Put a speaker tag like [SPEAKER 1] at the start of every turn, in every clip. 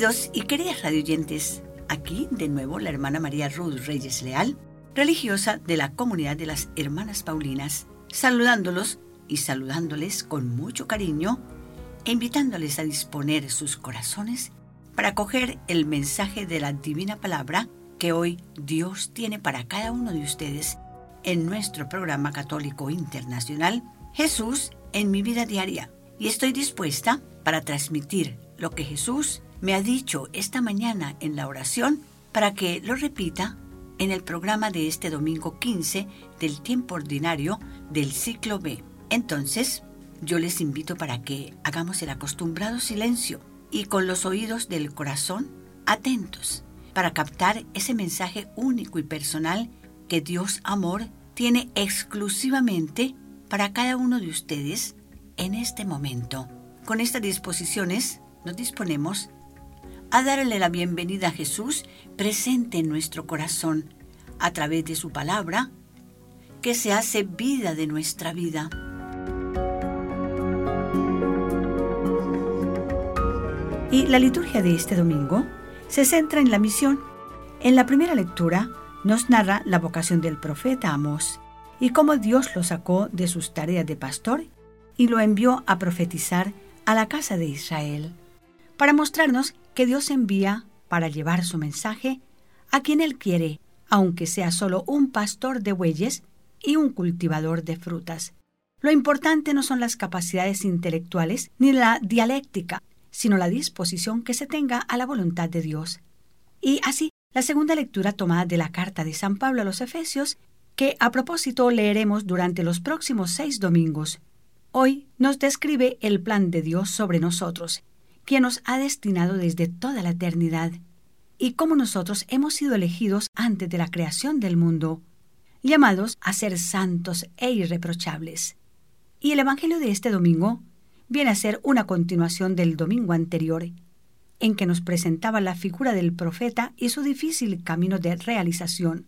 [SPEAKER 1] Queridos y queridas radioyentes, aquí de nuevo la hermana María Ruth Reyes Leal, religiosa de la comunidad de las Hermanas Paulinas, saludándolos y saludándoles con mucho cariño e invitándoles a disponer sus corazones para acoger el mensaje de la divina palabra que hoy Dios tiene para cada uno de ustedes en nuestro programa católico internacional Jesús en mi vida diaria. Y estoy dispuesta para transmitir lo que Jesús me ha dicho esta mañana en la oración para que lo repita en el programa de este domingo 15 del tiempo ordinario del ciclo B. Entonces, yo les invito para que hagamos el acostumbrado silencio y con los oídos del corazón atentos para captar ese mensaje único y personal que Dios Amor tiene exclusivamente para cada uno de ustedes en este momento. Con estas disposiciones nos disponemos a darle la bienvenida a Jesús presente en nuestro corazón a través de su palabra, que se hace vida de nuestra vida. Y la liturgia de este domingo se centra en la misión. En la primera lectura nos narra la vocación del profeta Amós y cómo Dios lo sacó de sus tareas de pastor y lo envió a profetizar a la casa de Israel, para mostrarnos que Dios envía para llevar su mensaje a quien Él quiere, aunque sea solo un pastor de bueyes y un cultivador de frutas. Lo importante no son las capacidades intelectuales ni la dialéctica, sino la disposición que se tenga a la voluntad de Dios. Y así, la segunda lectura tomada de la carta de San Pablo a los Efesios, que a propósito leeremos durante los próximos seis domingos, hoy nos describe el plan de Dios sobre nosotros, quien nos ha destinado desde toda la eternidad, y cómo nosotros hemos sido elegidos antes de la creación del mundo, llamados a ser santos e irreprochables. Y el Evangelio de este domingo viene a ser una continuación del domingo anterior, en que nos presentaba la figura del profeta y su difícil camino de realización.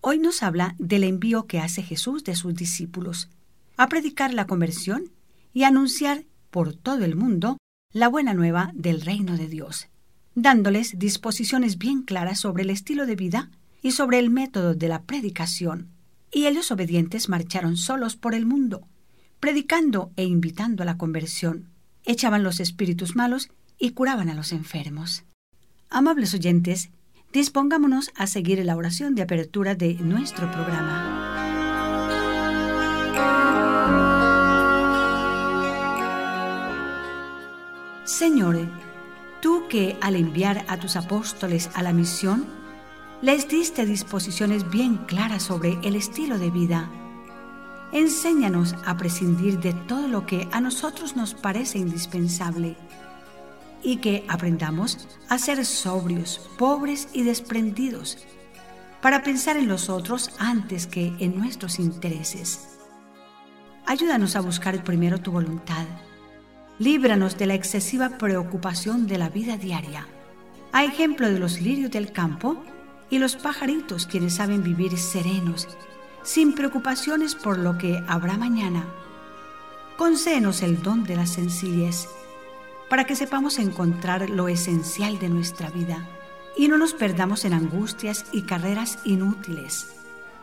[SPEAKER 1] Hoy nos habla del envío que hace Jesús de sus discípulos, a predicar la conversión y anunciar por todo el mundo la buena nueva del reino de Dios, dándoles disposiciones bien claras sobre el estilo de vida y sobre el método de la predicación. Y ellos obedientes marcharon solos por el mundo, predicando e invitando a la conversión. Echaban los espíritus malos y curaban a los enfermos. Amables oyentes, dispongámonos a seguir la oración de apertura de nuestro programa. Señor, tú que al enviar a tus apóstoles a la misión, les diste disposiciones bien claras sobre el estilo de vida enséñanos a prescindir de todo lo que a nosotros nos parece indispensable y que aprendamos a ser sobrios, pobres y desprendidos, para pensar en los otros antes que en nuestros intereses. Ayúdanos a buscar primero tu voluntad. Líbranos de la excesiva preocupación de la vida diaria. A ejemplo de los lirios del campo y los pajaritos quienes saben vivir serenos sin preocupaciones por lo que habrá mañana. Concédenos el don de la sencillez, para que sepamos encontrar lo esencial de nuestra vida y no nos perdamos en angustias y carreras inútiles.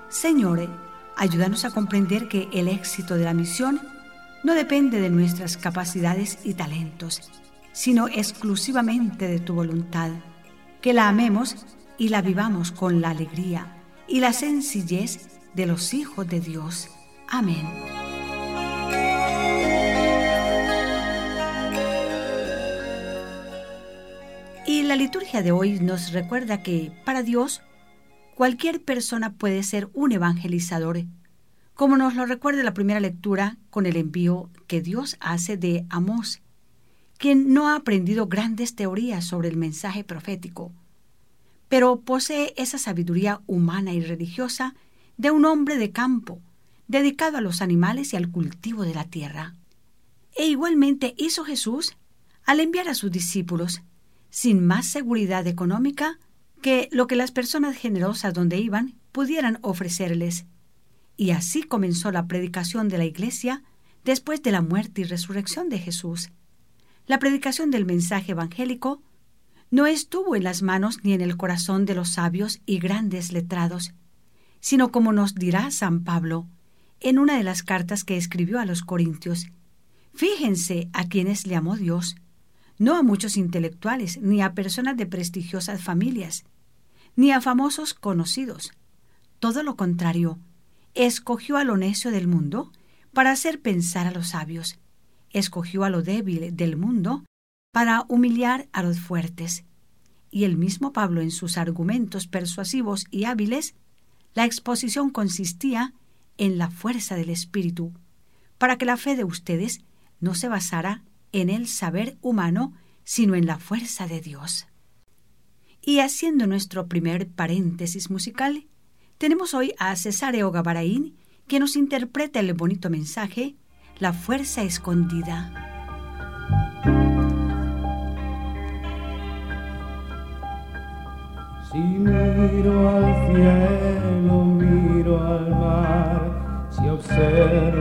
[SPEAKER 1] Señor, ayúdanos a comprender que el éxito de la misión no depende de nuestras capacidades y talentos, sino exclusivamente de tu voluntad, que la amemos y la vivamos con la alegría y la sencillez de los hijos de Dios. Amén. Y la liturgia de hoy nos recuerda que para Dios cualquier persona puede ser un evangelizador, como nos lo recuerda la primera lectura con el envío que Dios hace de Amós, quien no ha aprendido grandes teorías sobre el mensaje profético, pero posee esa sabiduría humana y religiosa de un hombre de campo, dedicado a los animales y al cultivo de la tierra. E igualmente hizo Jesús al enviar a sus discípulos, sin más seguridad económica que lo que las personas generosas donde iban pudieran ofrecerles. Y así comenzó la predicación de la Iglesia después de la muerte y resurrección de Jesús. La predicación del mensaje evangélico no estuvo en las manos ni en el corazón de los sabios y grandes letrados, sino como nos dirá San Pablo en una de las cartas que escribió a los Corintios, fíjense a quienes le amó Dios, no a muchos intelectuales, ni a personas de prestigiosas familias, ni a famosos conocidos. Todo lo contrario, escogió a lo necio del mundo para hacer pensar a los sabios, escogió a lo débil del mundo para humillar a los fuertes. Y el mismo Pablo en sus argumentos persuasivos y hábiles, la exposición consistía en la fuerza del Espíritu, para que la fe de ustedes no se basara en el saber humano, sino en la fuerza de Dios. Y haciendo nuestro primer paréntesis musical, tenemos hoy a Cesáreo Gabaraín, que nos interpreta el bonito mensaje, La fuerza escondida.
[SPEAKER 2] Si miro al cielo, miro al mar, si observo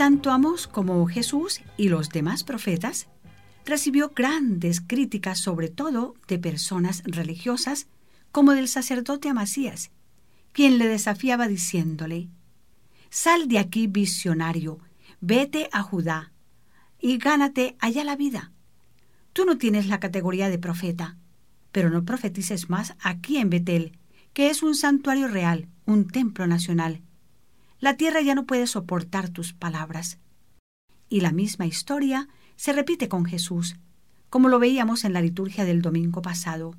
[SPEAKER 1] tanto Amós como Jesús y los demás profetas recibió grandes críticas sobre todo de personas religiosas como del sacerdote Amasías, quien le desafiaba diciéndole, Sal de aquí visionario, vete a Judá y gánate allá la vida. Tú no tienes la categoría de profeta, pero no profetices más aquí en Betel, que es un santuario real, un templo nacional. La tierra ya no puede soportar tus palabras. Y la misma historia se repite con Jesús, como lo veíamos en la liturgia del domingo pasado.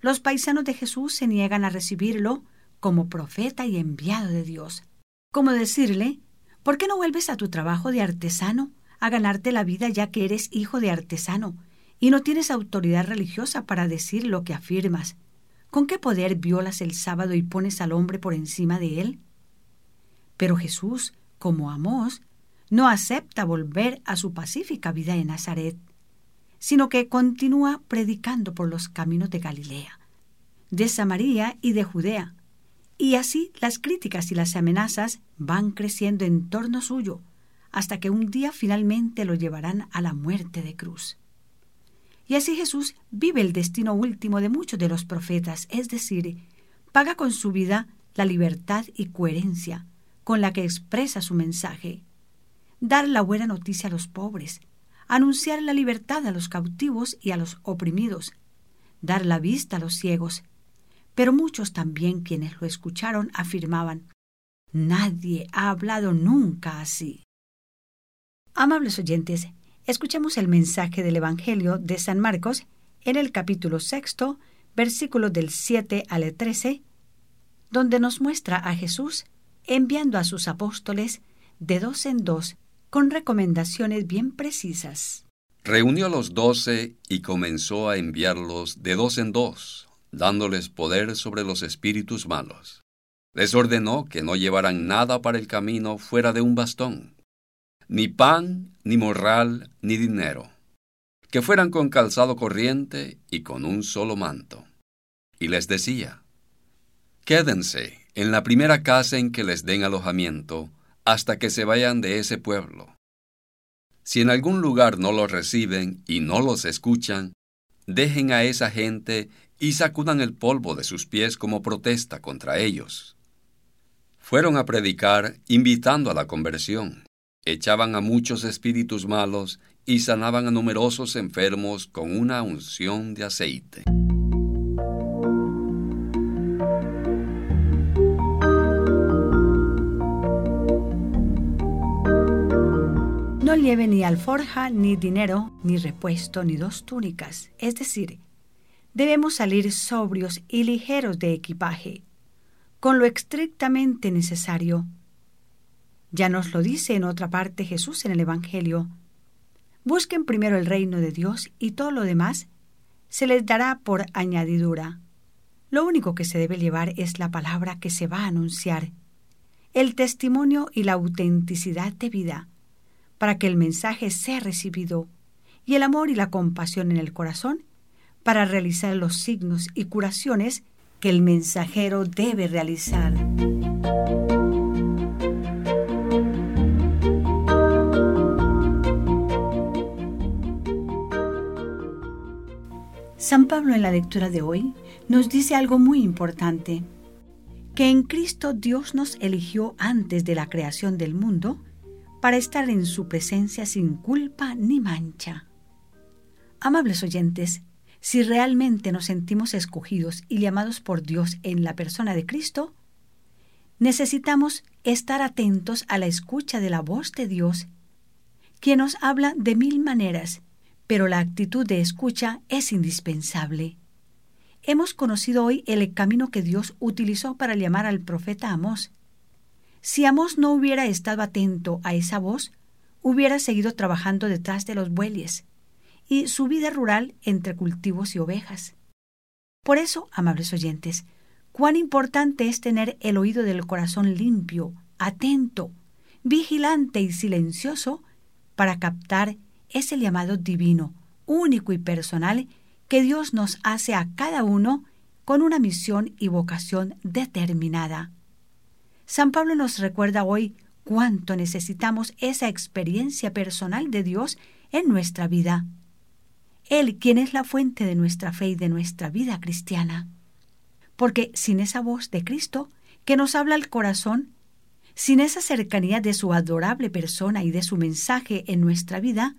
[SPEAKER 1] Los paisanos de Jesús se niegan a recibirlo como profeta y enviado de Dios. Como decirle, ¿por qué no vuelves a tu trabajo de artesano, a ganarte la vida ya que eres hijo de artesano, y no tienes autoridad religiosa para decir lo que afirmas? ¿Con qué poder violas el sábado y pones al hombre por encima de él? Pero Jesús, como Amós, no acepta volver a su pacífica vida en Nazaret, sino que continúa predicando por los caminos de Galilea, de Samaria y de Judea. Y así las críticas y las amenazas van creciendo en torno suyo, hasta que un día finalmente lo llevarán a la muerte de cruz. Y así Jesús vive el destino último de muchos de los profetas, es decir, paga con su vida la libertad y coherencia con la que expresa su mensaje, dar la buena noticia a los pobres, anunciar la libertad a los cautivos y a los oprimidos, dar la vista a los ciegos. Pero muchos también quienes lo escucharon afirmaban, Nadie ha hablado nunca así. Amables oyentes, escuchemos el mensaje del Evangelio de San Marcos en el capítulo sexto, versículos del 7 al 13, donde nos muestra a Jesús enviando a sus apóstoles de dos en dos con recomendaciones bien precisas.
[SPEAKER 3] Reunió a los doce y comenzó a enviarlos de dos en dos, dándoles poder sobre los espíritus malos. Les ordenó que no llevaran nada para el camino fuera de un bastón, ni pan, ni morral, ni dinero, que fueran con calzado corriente y con un solo manto. Y les decía, Quédense en la primera casa en que les den alojamiento hasta que se vayan de ese pueblo. Si en algún lugar no los reciben y no los escuchan, dejen a esa gente y sacudan el polvo de sus pies como protesta contra ellos. Fueron a predicar invitando a la conversión, echaban a muchos espíritus malos y sanaban a numerosos enfermos con una unción de aceite.
[SPEAKER 1] No lleve ni alforja, ni dinero, ni repuesto, ni dos túnicas. Es decir, debemos salir sobrios y ligeros de equipaje, con lo estrictamente necesario. Ya nos lo dice en otra parte Jesús en el Evangelio. Busquen primero el reino de Dios y todo lo demás se les dará por añadidura. Lo único que se debe llevar es la palabra que se va a anunciar, el testimonio y la autenticidad de vida para que el mensaje sea recibido, y el amor y la compasión en el corazón para realizar los signos y curaciones que el mensajero debe realizar. San Pablo en la lectura de hoy nos dice algo muy importante, que en Cristo Dios nos eligió antes de la creación del mundo para estar en su presencia sin culpa ni mancha. Amables oyentes, si realmente nos sentimos escogidos y llamados por Dios en la persona de Cristo, necesitamos estar atentos a la escucha de la voz de Dios, quien nos habla de mil maneras, pero la actitud de escucha es indispensable. Hemos conocido hoy el camino que Dios utilizó para llamar al profeta Amós, si Amos no hubiera estado atento a esa voz, hubiera seguido trabajando detrás de los bueyes y su vida rural entre cultivos y ovejas. Por eso, amables oyentes, cuán importante es tener el oído del corazón limpio, atento, vigilante y silencioso para captar ese llamado divino, único y personal que Dios nos hace a cada uno con una misión y vocación determinada. San Pablo nos recuerda hoy cuánto necesitamos esa experiencia personal de Dios en nuestra vida. Él quien es la fuente de nuestra fe y de nuestra vida cristiana. Porque sin esa voz de Cristo que nos habla al corazón, sin esa cercanía de su adorable persona y de su mensaje en nuestra vida,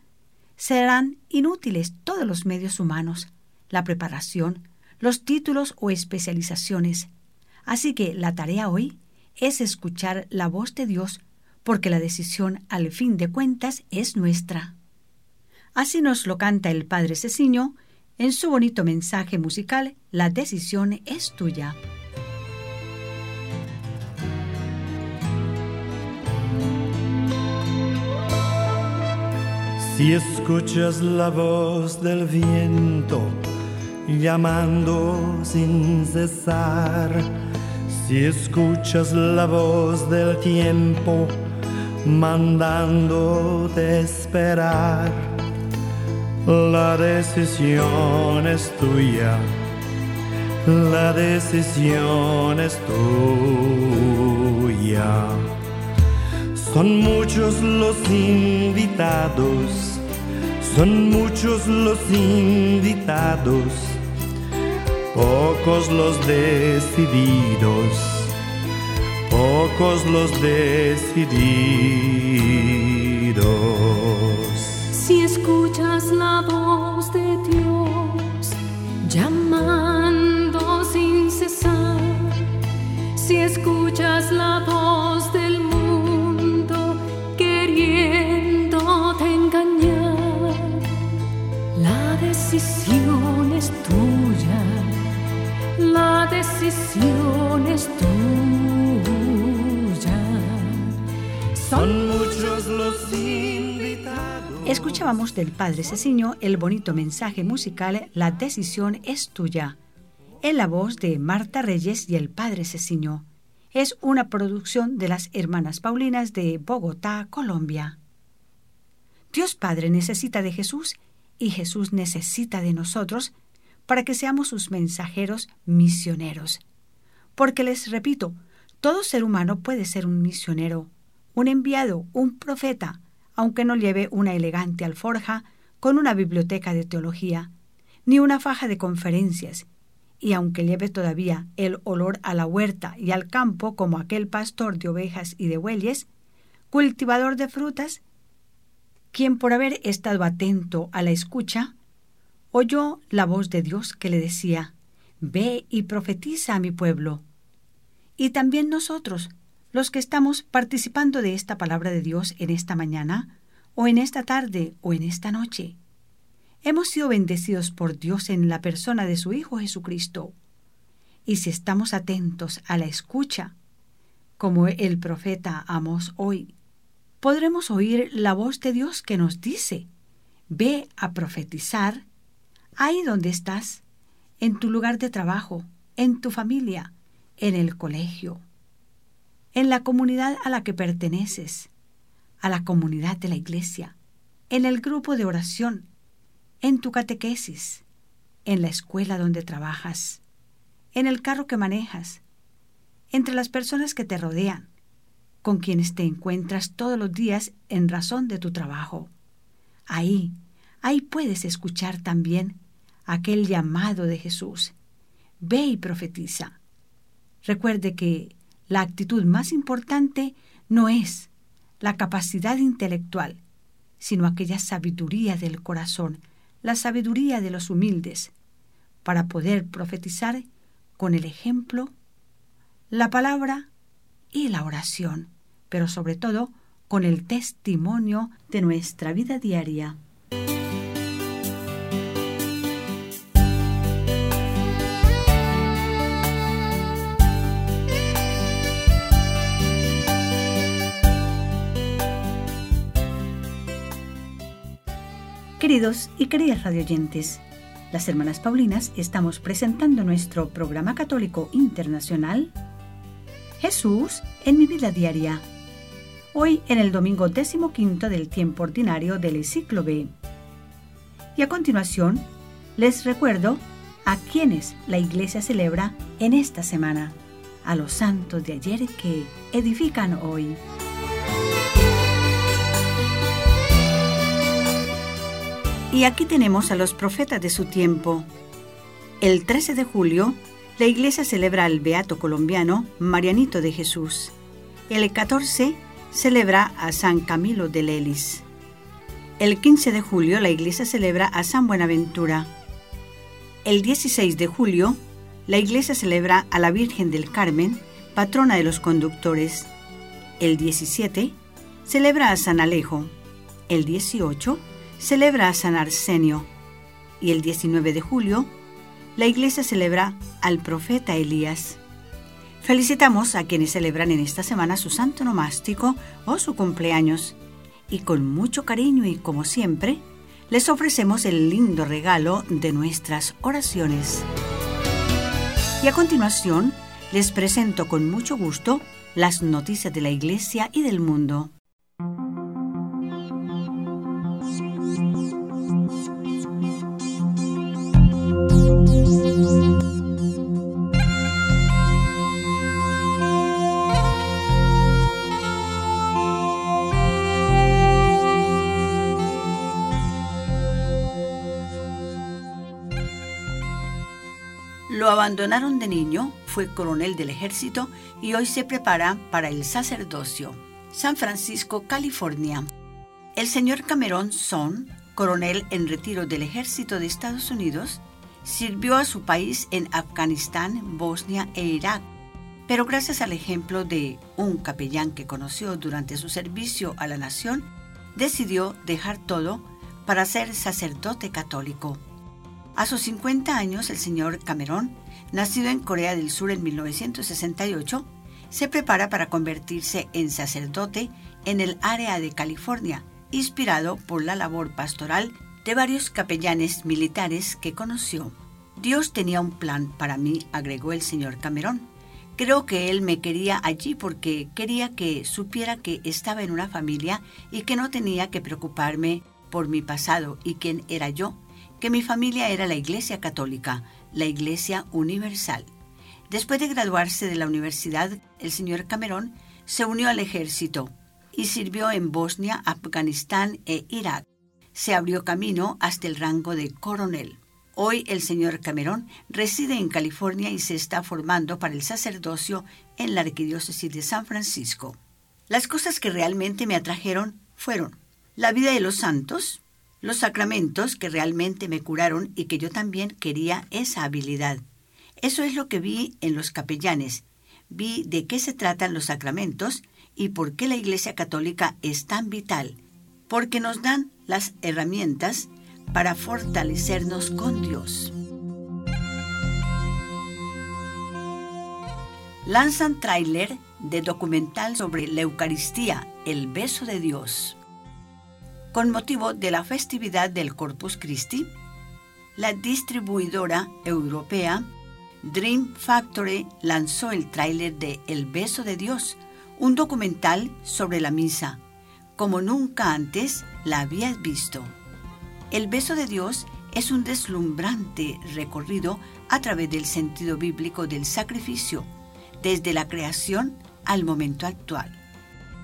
[SPEAKER 1] serán inútiles todos los medios humanos, la preparación, los títulos o especializaciones. Así que la tarea hoy es escuchar la voz de Dios, porque la decisión, al fin de cuentas, es nuestra. Así nos lo canta el Padre Ceciño en su bonito mensaje musical La decisión es tuya.
[SPEAKER 4] Si escuchas la voz del viento llamando sin cesar, si escuchas la voz del tiempo mandándote esperar, la decisión es tuya, la decisión es tuya. Son muchos los invitados, son muchos los invitados pocos los decididos, pocos los decididos.
[SPEAKER 5] Si escuchas la voz de Dios llamando sin cesar, si escuchas la voz del decisión es tuya.
[SPEAKER 4] Son muchos los días
[SPEAKER 1] Escuchábamos del padre Ceciño el bonito mensaje musical La decisión es tuya, en la voz de Marta Reyes y el padre Ceciño. Es una producción de las hermanas Paulinas de Bogotá, Colombia. Dios Padre necesita de Jesús y Jesús necesita de nosotros para que seamos sus mensajeros misioneros. Porque les repito, todo ser humano puede ser un misionero, un enviado, un profeta, aunque no lleve una elegante alforja con una biblioteca de teología, ni una faja de conferencias, y aunque lleve todavía el olor a la huerta y al campo como aquel pastor de ovejas y de bueyes, cultivador de frutas, quien por haber estado atento a la escucha, oyó la voz de Dios que le decía, Ve y profetiza a mi pueblo. Y también nosotros, los que estamos participando de esta palabra de Dios en esta mañana, o en esta tarde, o en esta noche. Hemos sido bendecidos por Dios en la persona de su Hijo Jesucristo. Y si estamos atentos a la escucha, como el profeta Amos hoy, podremos oír la voz de Dios que nos dice, ve a profetizar ahí donde estás, en tu lugar de trabajo, en tu familia, en el colegio, en la comunidad a la que perteneces, a la comunidad de la iglesia, en el grupo de oración, en tu catequesis, en la escuela donde trabajas, en el carro que manejas, entre las personas que te rodean, con quienes te encuentras todos los días en razón de tu trabajo. Ahí, ahí puedes escuchar también aquel llamado de Jesús. Ve y profetiza. Recuerde que la actitud más importante no es la capacidad intelectual, sino aquella sabiduría del corazón, la sabiduría de los humildes, para poder profetizar con el ejemplo, la palabra y la oración, pero sobre todo con el testimonio de nuestra vida diaria. Queridos y queridas radioyentes, las hermanas Paulinas estamos presentando nuestro programa católico internacional Jesús en mi vida diaria. Hoy en el domingo décimo quinto del tiempo ordinario del ciclo B. Y a continuación, les recuerdo a quienes la Iglesia celebra en esta semana, a los santos de ayer que edifican hoy. Y aquí tenemos a los profetas de su tiempo. El 13 de julio, la iglesia celebra al beato colombiano Marianito de Jesús. El 14 celebra a San Camilo de Lelis. El 15 de julio, la iglesia celebra a San Buenaventura. El 16 de julio, la iglesia celebra a la Virgen del Carmen, patrona de los conductores. El 17 celebra a San Alejo. El 18 celebra a San Arsenio y el 19 de julio la iglesia celebra al profeta Elías. Felicitamos a quienes celebran en esta semana su santo nomástico o su cumpleaños y con mucho cariño y como siempre les ofrecemos el lindo regalo de nuestras oraciones. Y a continuación les presento con mucho gusto las noticias de la iglesia y del mundo. Abandonaron de niño, fue coronel del ejército y hoy se prepara para el sacerdocio. San Francisco, California. El señor Cameron Son, coronel en retiro del ejército de Estados Unidos, sirvió a su país en Afganistán, Bosnia e Irak, pero gracias al ejemplo de un capellán que conoció durante su servicio a la nación, decidió dejar todo para ser sacerdote católico. A sus 50 años, el señor Cameron, nacido en Corea del Sur en 1968, se prepara para convertirse en sacerdote en el área de California, inspirado por la labor pastoral de varios capellanes militares que conoció. Dios tenía un plan para mí, agregó el señor Cameron. Creo que él me quería allí porque quería que supiera que estaba en una familia y que no tenía que preocuparme por mi pasado y quién era yo, que mi familia era la Iglesia Católica, la Iglesia Universal. Después de graduarse de la universidad, el señor Cameron se unió al ejército y sirvió en Bosnia, Afganistán e Irak. Se abrió camino hasta el rango de coronel. Hoy el señor Cameron reside en California y se está formando para el sacerdocio en la arquidiócesis de San Francisco. Las cosas que realmente me atrajeron fueron la vida de los santos, los sacramentos que realmente me curaron y que yo también quería esa habilidad. Eso es lo que vi en los capellanes. Vi de qué se tratan los sacramentos y por qué la Iglesia Católica es tan vital. Porque nos dan las herramientas para fortalecernos con Dios. Lanzan tráiler de documental sobre la Eucaristía, el beso de Dios. Con motivo de la festividad del Corpus Christi, la distribuidora europea Dream Factory lanzó el tráiler de El beso de Dios, un documental sobre la misa, como nunca antes la habías visto. El beso de Dios es un deslumbrante recorrido a través del sentido bíblico del sacrificio, desde la creación al momento actual,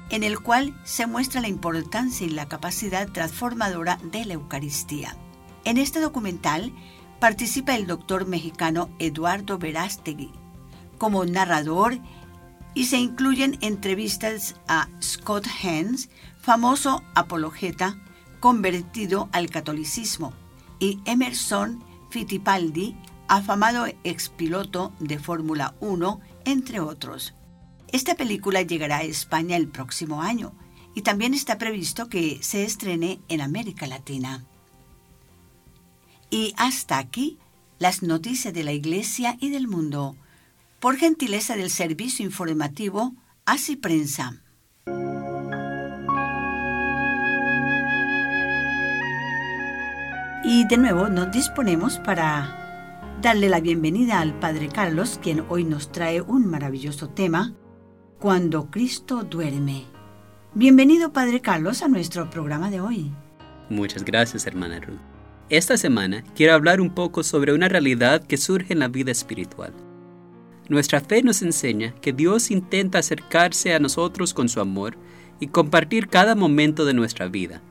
[SPEAKER 1] en el cual se muestra la importancia y la capacidad transformadora de la Eucaristía. En este documental participa el doctor mexicano Eduardo Verástegui como narrador y se incluyen entrevistas a Scott Hens, famoso apologeta convertido al catolicismo, y Emerson Fittipaldi, afamado expiloto de Fórmula 1, entre otros. Esta película llegará a España el próximo año y también está previsto que se estrene en América Latina. Y hasta aquí las noticias de la Iglesia y del mundo, por gentileza del servicio informativo Así Prensa. Y de nuevo nos disponemos para darle la bienvenida al Padre Carlos, quien hoy nos trae un maravilloso tema, Cuando Cristo duerme. Bienvenido Padre Carlos a nuestro programa de hoy.
[SPEAKER 6] Muchas gracias, hermana Ruth. Esta semana quiero hablar un poco sobre una realidad que surge en la vida espiritual. Nuestra fe nos enseña que Dios intenta acercarse a nosotros con su amor y compartir cada momento de nuestra vida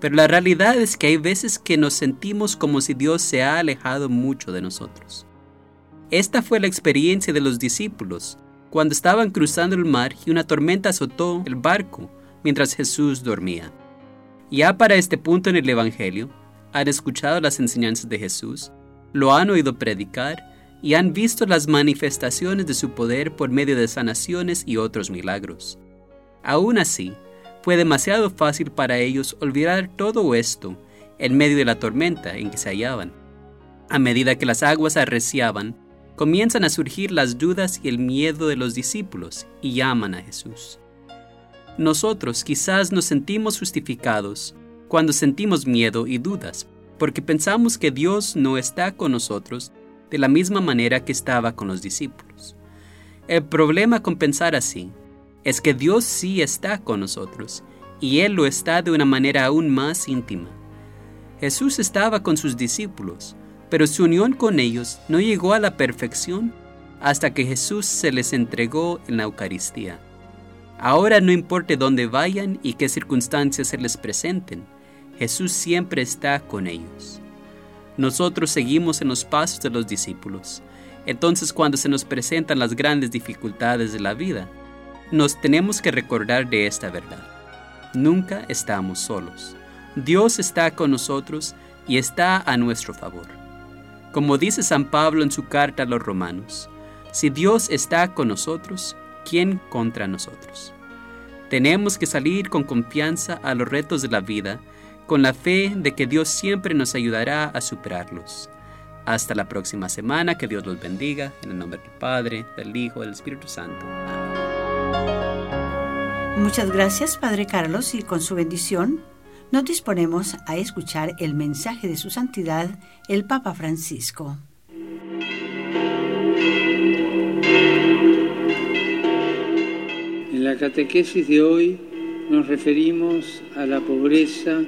[SPEAKER 6] pero la realidad es que hay veces que nos sentimos como si Dios se ha alejado mucho de nosotros. Esta fue la experiencia de los discípulos cuando estaban cruzando el mar y una tormenta azotó el barco mientras Jesús dormía. Ya para este punto en el Evangelio, han escuchado las enseñanzas de Jesús, lo han oído predicar y han visto las manifestaciones de su poder por medio de sanaciones y otros milagros. Aún así, fue demasiado fácil para ellos olvidar todo esto en medio de la tormenta en que se hallaban. A medida que las aguas arreciaban, comienzan a surgir las dudas y el miedo de los discípulos y llaman a Jesús. Nosotros quizás nos sentimos justificados cuando sentimos miedo y dudas, porque pensamos que Dios no está con nosotros de la misma manera que estaba con los discípulos. El problema con pensar así es que Dios sí está con nosotros y Él lo está de una manera aún más íntima. Jesús estaba con sus discípulos, pero su unión con ellos no llegó a la perfección hasta que Jesús se les entregó en la Eucaristía. Ahora no importa dónde vayan y qué circunstancias se les presenten, Jesús siempre está con ellos. Nosotros seguimos en los pasos de los discípulos. Entonces cuando se nos presentan las grandes dificultades de la vida, nos tenemos que recordar de esta verdad. Nunca estamos solos. Dios está con nosotros y está a nuestro favor. Como dice San Pablo en su carta a los romanos, si Dios está con nosotros, ¿quién contra nosotros? Tenemos que salir con confianza a los retos de la vida, con la fe de que Dios siempre nos ayudará a superarlos. Hasta la próxima semana, que Dios los bendiga, en el nombre del Padre, del Hijo del Espíritu Santo.
[SPEAKER 1] Muchas gracias, Padre Carlos, y con su bendición nos disponemos a escuchar el mensaje de su santidad, el Papa Francisco.
[SPEAKER 7] En la catequesis de hoy nos referimos a la pobreza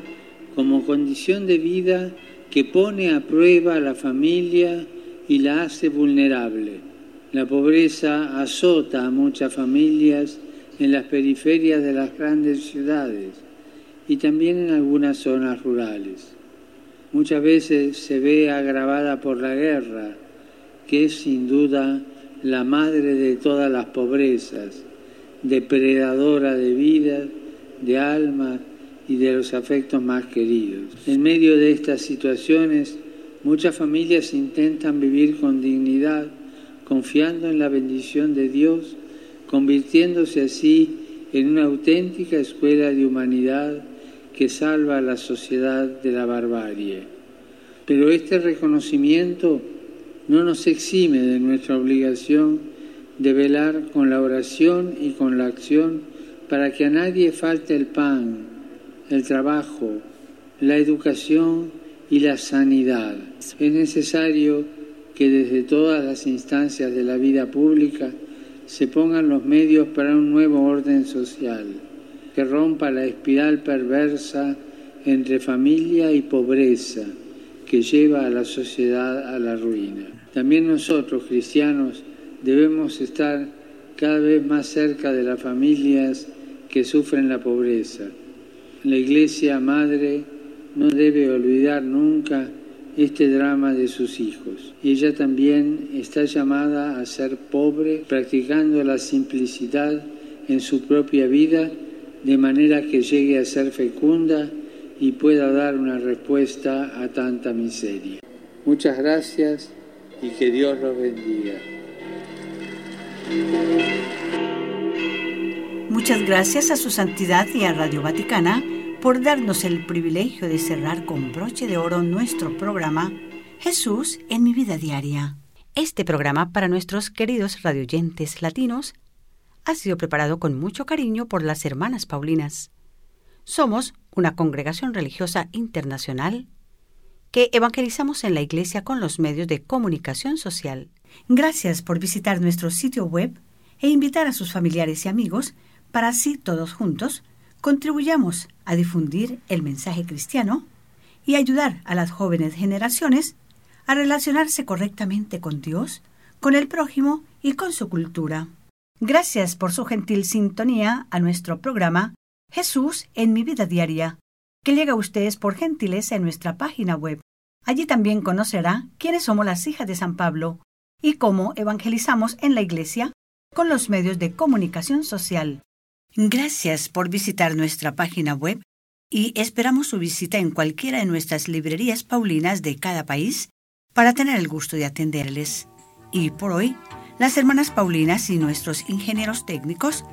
[SPEAKER 7] como condición de vida que pone a prueba a la familia y la hace vulnerable. La pobreza azota a muchas familias en las periferias de las grandes ciudades y también en algunas zonas rurales. Muchas veces se ve agravada por la guerra, que es sin duda la madre de todas las pobrezas, depredadora de vida, de alma y de los afectos más queridos. En medio de estas situaciones, muchas familias intentan vivir con dignidad, confiando en la bendición de Dios, convirtiéndose así en una auténtica escuela de humanidad que salva a la sociedad de la barbarie. Pero este reconocimiento no nos exime de nuestra obligación de velar con la oración y con la acción para que a nadie falte el pan, el trabajo, la educación y la sanidad. Es necesario que desde todas las instancias de la vida pública se pongan los medios para un nuevo orden social que rompa la espiral perversa entre familia y pobreza que lleva a la sociedad a la ruina. También nosotros, cristianos, debemos estar cada vez más cerca de las familias que sufren la pobreza. La Iglesia Madre no debe olvidar nunca este drama de sus hijos. Ella también está llamada a ser pobre, practicando la simplicidad en su propia vida de manera que llegue a ser fecunda y pueda dar una respuesta a tanta miseria. Muchas gracias y que Dios los bendiga.
[SPEAKER 1] Muchas gracias a su santidad y a Radio Vaticana por darnos el privilegio de cerrar con broche de oro nuestro programa Jesús en mi vida diaria. Este programa para nuestros queridos radioyentes latinos ha sido preparado con mucho cariño por las hermanas Paulinas. Somos una congregación religiosa internacional que evangelizamos en la Iglesia con los medios de comunicación social. Gracias por visitar nuestro sitio web e invitar a sus familiares y amigos para así todos juntos contribuyamos a difundir el mensaje cristiano y ayudar a las jóvenes generaciones a relacionarse correctamente con Dios, con el prójimo y con su cultura. Gracias por su gentil sintonía a nuestro programa Jesús en mi vida diaria, que llega a ustedes por gentileza en nuestra página web. Allí también conocerá quiénes somos las hijas de San Pablo y cómo evangelizamos en la Iglesia con los medios de comunicación social. Gracias por visitar nuestra página web y esperamos su visita en cualquiera de nuestras librerías paulinas de cada país para tener el gusto de atenderles. Y por hoy, las hermanas Paulinas y nuestros ingenieros técnicos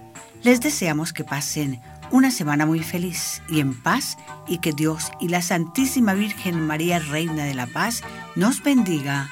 [SPEAKER 1] les deseamos que pasen una semana muy feliz y en paz y que Dios y la Santísima Virgen María, Reina de la Paz, nos bendiga.